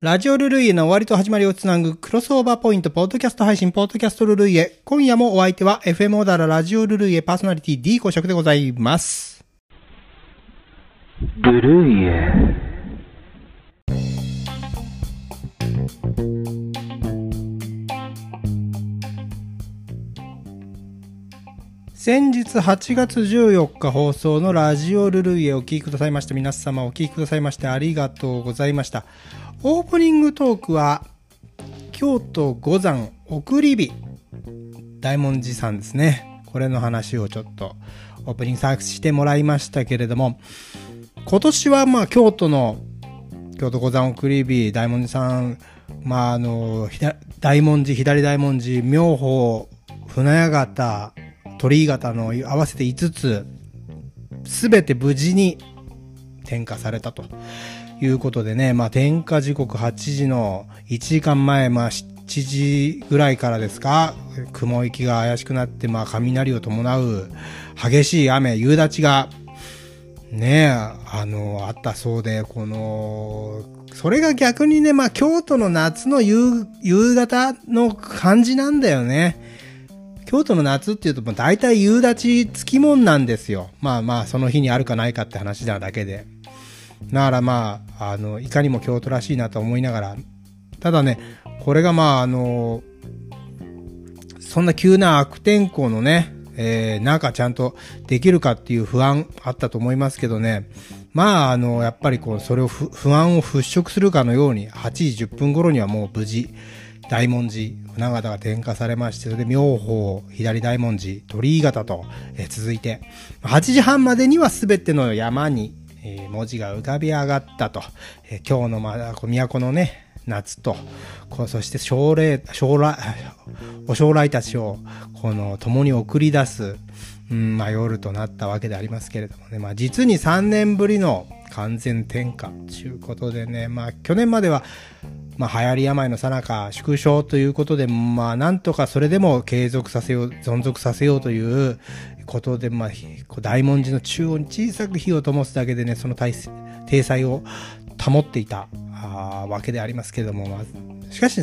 ラジオルルイエの終わりと始まりをつなぐクロスオーバーポイントポッドキャスト配信ポッドキャストルルイエ。今夜もお相手は FM オーダーララジオルルイエパーソナリティ D 公職でございます。ルルイエ先日8月14日放送のラジオルルイエをお聞きくださいました皆様お聞きくださいましてありがとうございました。オープニングトークは京都五山送り火。大文字さんですね。これの話をちょっとオープニングさしてもらいましたけれども。今年はまあ京都の京都五山送り火大文字さんまああの大文字左大文字妙法船屋形鳥居形の合わせて5つすべて無事に点火されたと。いうことでね、まあ点火時刻8時の1時間前、まあ7時ぐらいからですか、雲行きが怪しくなって、まあ雷を伴う激しい雨、夕立がね、あの、あったそうで、この、それが逆にね、まあ京都の夏の夕夕方の感じなんだよね。京都の夏っていうと、大体夕立つきもんなんですよ。まあまあ、その日にあるかないかって話なだけで。だからまあ、あの、いかにも京都らしいなと思いながら、ただね、これがまあ、あの、そんな急な悪天候のね、えー、中ちゃんとできるかっていう不安あったと思いますけどね、まあ、あの、やっぱりこう、それを不安を払拭するかのように、8時10分頃にはもう無事、大文字、船形が点火されまして、それで妙法、左大文字、鳥居形と、えー、続いて、8時半までには全ての山に、えー、文字が浮かび上がったと、えー、今日のまだ、都のね、夏と、こうそして将来、将来、お将来たちを、この、共に送り出す、うん、まあ夜となったわけでありますけれどもね、まあ実に3年ぶりの完全転換ということでね、まあ去年までは、まあ流行り病のさなか縮小ということで、まあなんとかそれでも継続させよう、存続させようということで、まあ大文字の中央に小さく火を灯すだけでね、その体体裁を保っていたあわけでありますけども、まあ、しかし、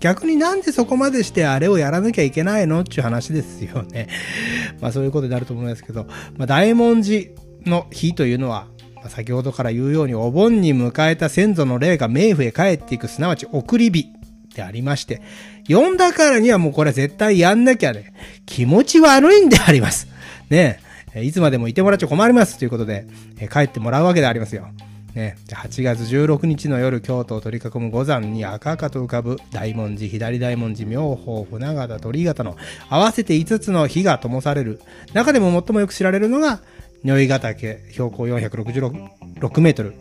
逆になんでそこまでしてあれをやらなきゃいけないのっていう話ですよね。まあそういうことになると思うんですけど、まあ大文字の日というのは、先ほどから言うようにお盆に迎えた先祖の霊が冥府へ帰っていく、すなわち送り火でありまして、読んだからにはもうこれ絶対やんなきゃね、気持ち悪いんであります。ねえいつまでもいてもらっちゃ困りますということで、え帰ってもらうわけでありますよ。ね、8月16日の夜、京都を取り囲む五山に赤々と浮かぶ大文字、左大文字、妙法、船形、鳥形の合わせて5つの火が灯される。中でも最もよく知られるのが、如意ヶ岳、標高466メートル。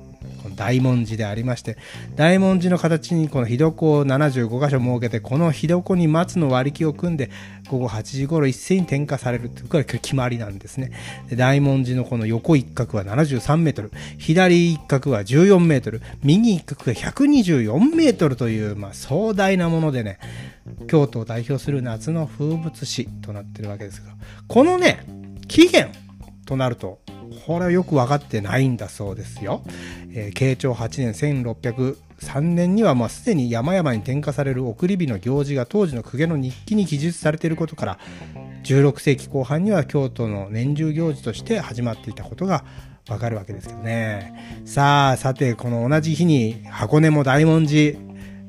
この大文字でありまして、大文字の形にこの火床を75箇所設けて、この火床に松の割り木を組んで、午後8時頃一斉に点火されるというこれ決まりなんですね。大文字のこの横一角は73メートル、左一角は14メートル、右一角が124メートルという、まあ、壮大なものでね、京都を代表する夏の風物詩となってるわけですが、このね、期限となると、これはよく分かってないんだそうですよ。えー、慶長8年1603年にはもうすでに山々に点火される送り火の行事が当時の公家の日記に記述されていることから、16世紀後半には京都の年中行事として始まっていたことがわかるわけですけどね。さあ、さて、この同じ日に箱根も大文字、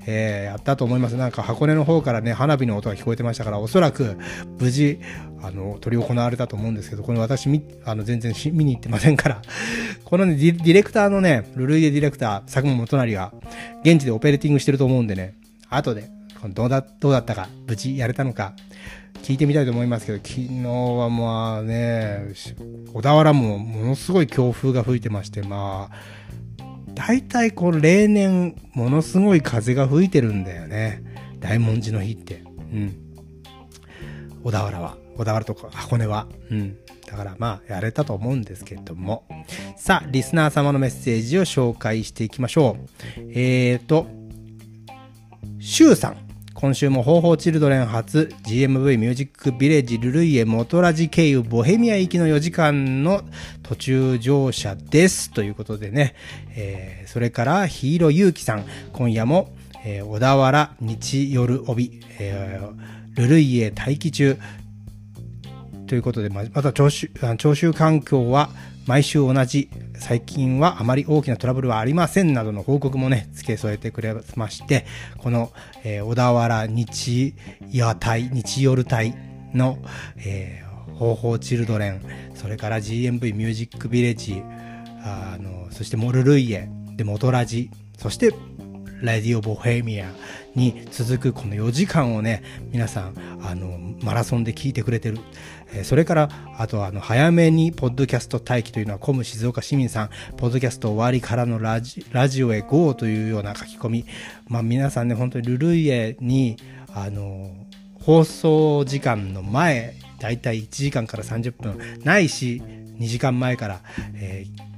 えー、やったと思います。なんか箱根の方からね、花火の音が聞こえてましたから、おそらく無事、あの、取り行われたと思うんですけど、これ私み、あの、全然見に行ってませんから、このね、ディレクターのね、ルルイエディレクター、佐久間元成が、現地でオペレーティングしてると思うんでね、後で、どうだ、どうだったか、無事やれたのか、聞いてみたいと思いますけど、昨日はまあね、小田原もものすごい強風が吹いてまして、まあ、大体こう例年ものすごい風が吹いてるんだよね。大文字の日って。うん。小田原は。小田原とか箱根は。うん。だからまあやれたと思うんですけども。さあ、リスナー様のメッセージを紹介していきましょう。えーと、シュウさん。今週も方法チルドレン初 GMV ミュージックビレッジルルイエ元ラジ経由ボヘミア行きの4時間の途中乗車です。ということでね、えー、それからヒーローゆうきさん、今夜も、えー、小田原日夜帯、えー、ルルイエ待機中、ということで、また聴取聴取環境は毎週同じ、最近はあまり大きなトラブルはありませんなどの報告もね、付け添えてくれまして、この、えー、小田原日夜隊、日夜隊の、えー、方法チルドレン、それから GMV ミュージックビレッジ、あの、そしてモルルイエ、で、モトラジ、そしてラディオボヘミアに続くこの4時間をね、皆さん、あの、マラソンで聞いてくれてる。えそれから、あと、あの、早めにポッドキャスト待機というのは、コム静岡市民さん、ポッドキャスト終わりからのラジラジオへ GO というような書き込み。まあ、皆さんね、本当にルルイエに、あの、放送時間の前、だいたい1時間から30分、ないし、2時間前から、えー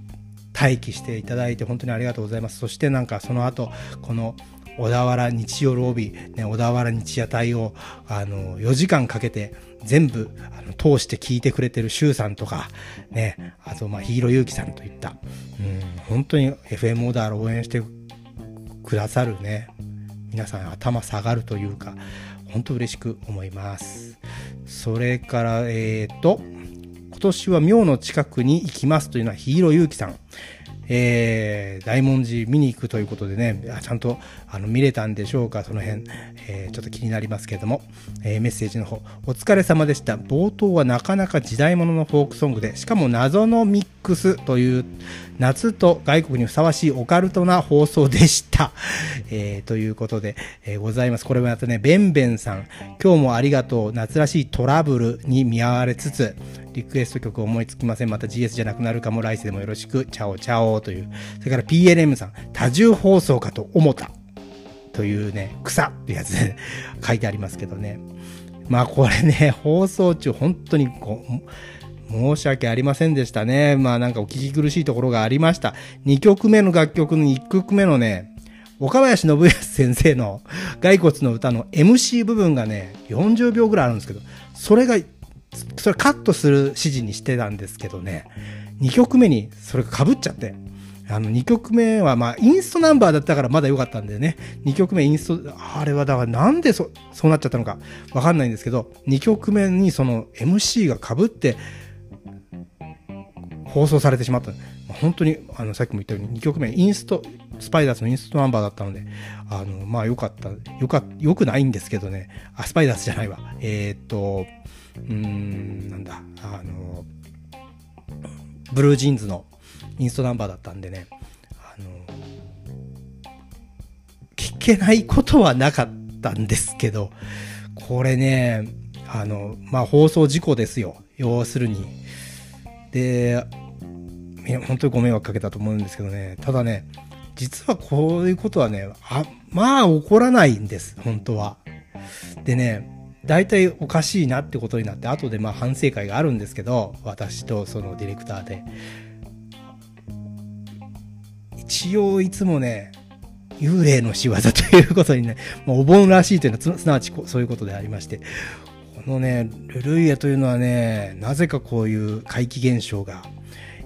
待機していただいて本当にありがとうございます。そしてなんかその後、この小田原日曜ロビー、ね、小田原日夜隊を、あの、4時間かけて全部、あの、通して聞いてくれてる周さんとか、ね、あと、まあ、ヒーローゆうきさんといった、うん、本当に FM 小田原応援してくださるね、皆さん頭下がるというか、本当嬉しく思います。それから、えっ、ー、と、今年は妙の近くに行きますというのはヒーローゆうきさん。えー、大文字見に行くということでね、ちゃんとあの見れたんでしょうか、その辺、えー、ちょっと気になりますけれども、えー、メッセージの方、お疲れ様でした。冒頭はなかなか時代物のフォークソングで、しかも謎のミックスという、夏と外国にふさわしいオカルトな放送でした。えー、ということで、えー、ございます。これはまたね、ベンベンさん、今日もありがとう、夏らしいトラブルに見舞われつつ、リクエスト曲思いつきません。また GS じゃなくなるかも、来世でもよろしく、チャオチャオという。それから PLM さん、多重放送かと思った。というね、草ってやつで、書いてありますけどね。まあこれね、放送中本当にこう、申し訳ありませんでしたね。まあなんかお聞き苦しいところがありました。2曲目の楽曲の1曲目のね、岡林信康先生の骸骨の歌の MC 部分がね、40秒ぐらいあるんですけど、それがそれカットする指示にしてたんですけどね、2曲目にそれが被っちゃって、あの2曲目はまあインストナンバーだったからまだ良かったんでね、2曲目インスト、あれはだからなんでそそうなっちゃったのか。わかんないんですけど、2曲目にその MC が被って放送されてしまった。本当にあのさっきも言ったように2曲目インスト、スパイダースのインストナンバーだったので、あのまあ良かった、よか、良くないんですけどね、あ、スパイダースじゃないわ。えー、っと、うーん、なんだ、あの、ブルージーンズのインストナンバーだったんでね、あの、聞けないことはなかったんですけど、これね、あの、まあ、放送事故ですよ。要するに。で、本当にご迷惑かけたと思うんですけどね、ただね、実はこういうことはね、あ、まあ起こらないんです、本当は。でね、大体おかしいなってことになって、後でまあ反省会があるんですけど、私とそのディレクターで。一応いつもね、幽霊の仕業ということにね、まあ、お盆らしいというのはすなわちそういうことでありまして、このね、ルルイエというのはね、なぜかこういう怪奇現象が、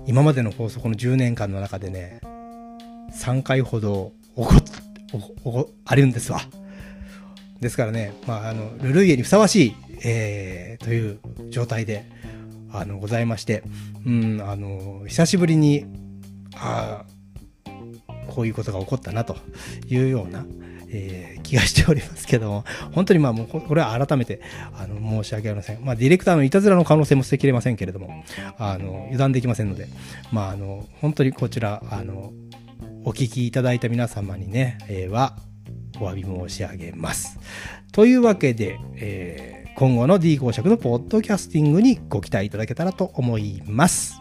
今までの放送、この10年間の中でね、3回ほど起こっ、あるんですわ。ですからね、まあ、あの、ルルイエにふさわしい、えー、という状態で、あの、ございまして、うん、あの、久しぶりに、あこういうことが起こったなというような、えー、気がしておりますけども、本当にまあもうこれは改めてあの申し訳ありません。まあディレクターのいたずらの可能性も捨てきれませんけれども、あの油断できませんので、まああの本当にこちら、あの、お聞きいただいた皆様にね、えー、はお詫び申し上げます。というわけで、えー、今後の D 公爵のポッドキャスティングにご期待いただけたらと思います。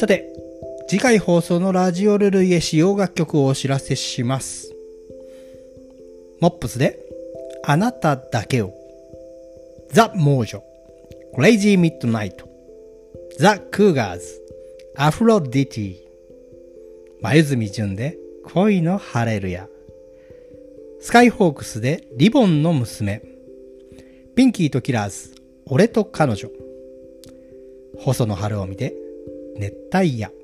さて、次回放送のラジオルルイエ使用楽曲をお知らせします。モップスで、あなただけを。ザ・モージョ。クレイジー・ミッドナイト。ザ・クーガーズ、アフロディティ、黛ジュンで恋のハレルヤ、スカイホークスでリボンの娘、ピンキーとキラーズ、俺と彼女、細野晴臣で熱帯夜。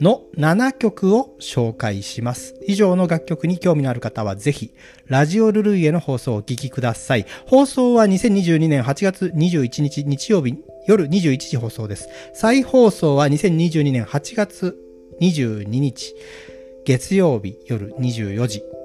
の7曲を紹介します。以上の楽曲に興味のある方はぜひ、ラジオルルイへの放送をお聴きください。放送は2022年8月21日日曜日夜21時放送です。再放送は2022年8月22日月曜日夜24時。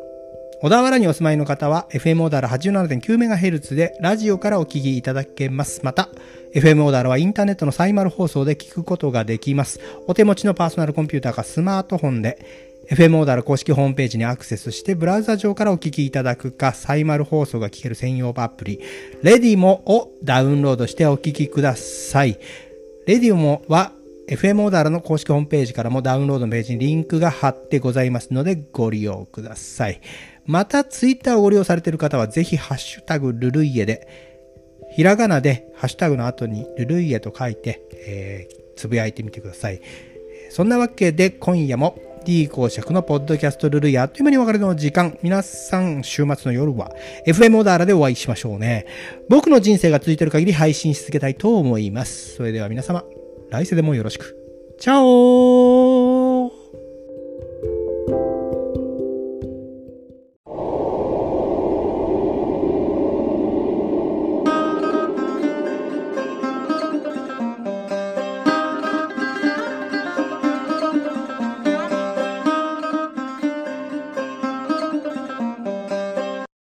小田原にお住まいの方は FM オーダーラ 87.9MHz でラジオからお聞きいただけます。また、FM オーダーはインターネットのサイマル放送で聞くことができます。お手持ちのパーソナルコンピューターかスマートフォンで FM オーダー公式ホームページにアクセスしてブラウザ上からお聞きいただくか、サイマル放送が聞ける専用アプリ、レディモをダウンロードしてお聞きください。レディモは FM オーダーの公式ホームページからもダウンロードのページにリンクが貼ってございますのでご利用ください。また、ツイッターをご利用されている方はぜひハッシュタグルルイエでひらがなでハッシュタグの後にルルイエと書いて、えー、つぶやいてみてください。そんなわけで今夜も D 公爵のポッドキャストルルイエあっという間にお別れの時間。皆さん週末の夜は FM オダーラでお会いしましょうね。僕の人生が続いている限り配信し続けたいと思います。それでは皆様、来世でもよろしく。チャオ